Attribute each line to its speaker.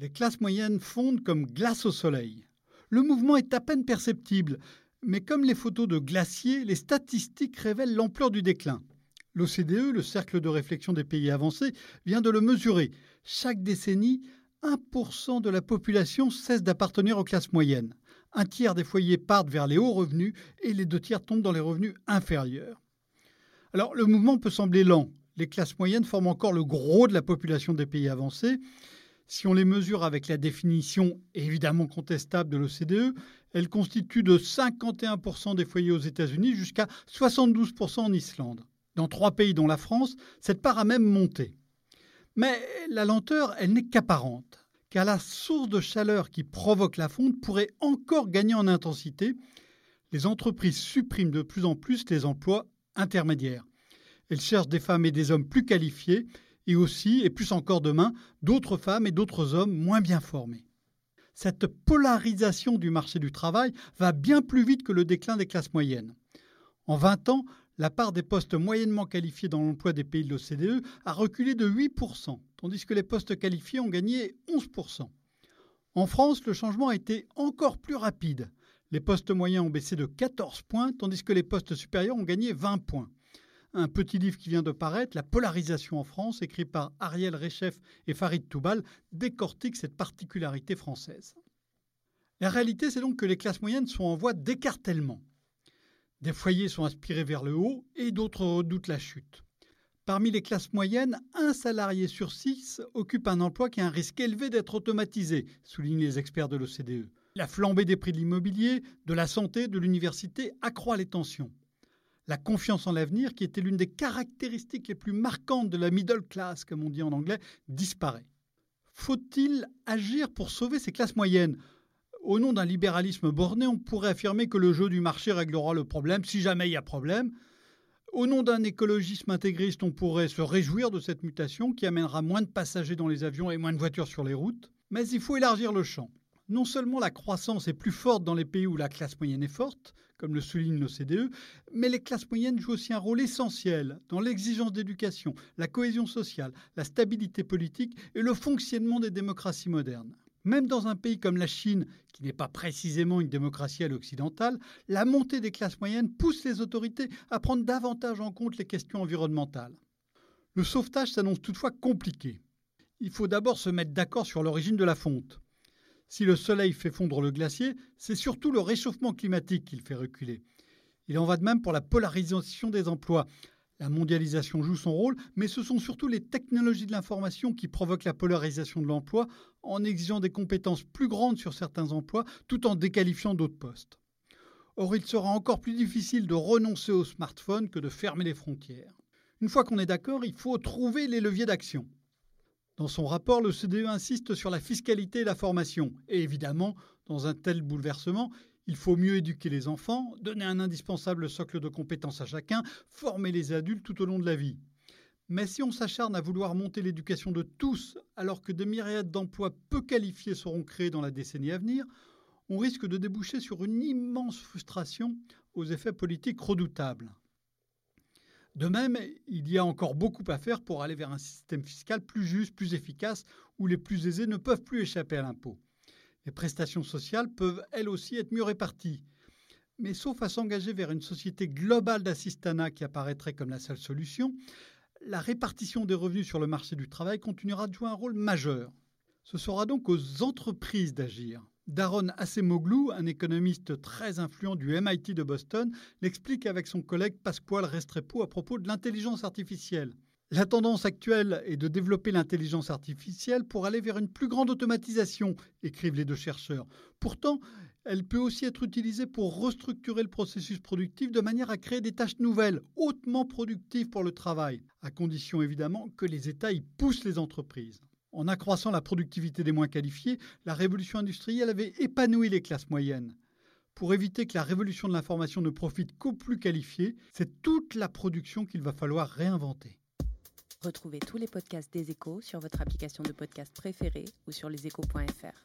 Speaker 1: Les classes moyennes fondent comme glace au soleil. Le mouvement est à peine perceptible, mais comme les photos de glaciers, les statistiques révèlent l'ampleur du déclin. L'OCDE, le cercle de réflexion des pays avancés, vient de le mesurer. Chaque décennie, 1% de la population cesse d'appartenir aux classes moyennes. Un tiers des foyers partent vers les hauts revenus et les deux tiers tombent dans les revenus inférieurs. Alors le mouvement peut sembler lent. Les classes moyennes forment encore le gros de la population des pays avancés. Si on les mesure avec la définition évidemment contestable de l'OCDE, elles constituent de 51% des foyers aux États-Unis jusqu'à 72% en Islande. Dans trois pays dont la France, cette part a même monté. Mais la lenteur, elle n'est qu'apparente, car la source de chaleur qui provoque la fonte pourrait encore gagner en intensité. Les entreprises suppriment de plus en plus les emplois intermédiaires. Elles cherchent des femmes et des hommes plus qualifiés et aussi, et plus encore demain, d'autres femmes et d'autres hommes moins bien formés. Cette polarisation du marché du travail va bien plus vite que le déclin des classes moyennes. En 20 ans, la part des postes moyennement qualifiés dans l'emploi des pays de l'OCDE a reculé de 8%, tandis que les postes qualifiés ont gagné 11%. En France, le changement a été encore plus rapide. Les postes moyens ont baissé de 14 points, tandis que les postes supérieurs ont gagné 20 points. Un petit livre qui vient de paraître, La polarisation en France, écrit par Ariel Rechef et Farid Toubal, décortique cette particularité française. La réalité, c'est donc que les classes moyennes sont en voie d'écartèlement. Des foyers sont aspirés vers le haut et d'autres redoutent la chute. Parmi les classes moyennes, un salarié sur six occupe un emploi qui a un risque élevé d'être automatisé, soulignent les experts de l'OCDE. La flambée des prix de l'immobilier, de la santé, de l'université accroît les tensions. La confiance en l'avenir, qui était l'une des caractéristiques les plus marquantes de la middle class, comme on dit en anglais, disparaît. Faut-il agir pour sauver ces classes moyennes? Au nom d'un libéralisme borné, on pourrait affirmer que le jeu du marché réglera le problème, si jamais il y a problème. Au nom d'un écologisme intégriste, on pourrait se réjouir de cette mutation qui amènera moins de passagers dans les avions et moins de voitures sur les routes. Mais il faut élargir le champ. Non seulement la croissance est plus forte dans les pays où la classe moyenne est forte, comme le souligne l'OCDE, mais les classes moyennes jouent aussi un rôle essentiel dans l'exigence d'éducation, la cohésion sociale, la stabilité politique et le fonctionnement des démocraties modernes. Même dans un pays comme la Chine, qui n'est pas précisément une démocratie à l'occidentale, la montée des classes moyennes pousse les autorités à prendre davantage en compte les questions environnementales. Le sauvetage s'annonce toutefois compliqué. Il faut d'abord se mettre d'accord sur l'origine de la fonte. Si le soleil fait fondre le glacier, c'est surtout le réchauffement climatique qui le fait reculer. Il en va de même pour la polarisation des emplois. La mondialisation joue son rôle, mais ce sont surtout les technologies de l'information qui provoquent la polarisation de l'emploi en exigeant des compétences plus grandes sur certains emplois tout en déqualifiant d'autres postes. Or, il sera encore plus difficile de renoncer au smartphone que de fermer les frontières. Une fois qu'on est d'accord, il faut trouver les leviers d'action. Dans son rapport, le CDE insiste sur la fiscalité et la formation. Et évidemment, dans un tel bouleversement, il faut mieux éduquer les enfants, donner un indispensable socle de compétences à chacun, former les adultes tout au long de la vie. Mais si on s'acharne à vouloir monter l'éducation de tous alors que des myriades d'emplois peu qualifiés seront créés dans la décennie à venir, on risque de déboucher sur une immense frustration aux effets politiques redoutables. De même, il y a encore beaucoup à faire pour aller vers un système fiscal plus juste, plus efficace, où les plus aisés ne peuvent plus échapper à l'impôt. Les prestations sociales peuvent elles aussi être mieux réparties. Mais sauf à s'engager vers une société globale d'assistanat qui apparaîtrait comme la seule solution, la répartition des revenus sur le marché du travail continuera de jouer un rôle majeur. Ce sera donc aux entreprises d'agir. Daron Acemoglu, un économiste très influent du MIT de Boston, l'explique avec son collègue Pasquale Restrepo à propos de l'intelligence artificielle. La tendance actuelle est de développer l'intelligence artificielle pour aller vers une plus grande automatisation, écrivent les deux chercheurs. Pourtant, elle peut aussi être utilisée pour restructurer le processus productif de manière à créer des tâches nouvelles, hautement productives pour le travail, à condition évidemment que les États y poussent les entreprises. En accroissant la productivité des moins qualifiés, la révolution industrielle avait épanoui les classes moyennes. Pour éviter que la révolution de l'information ne profite qu'aux plus qualifiés, c'est toute la production qu'il va falloir réinventer.
Speaker 2: Retrouvez tous les podcasts des échos sur votre application de podcast préférée ou sur leséchos.fr.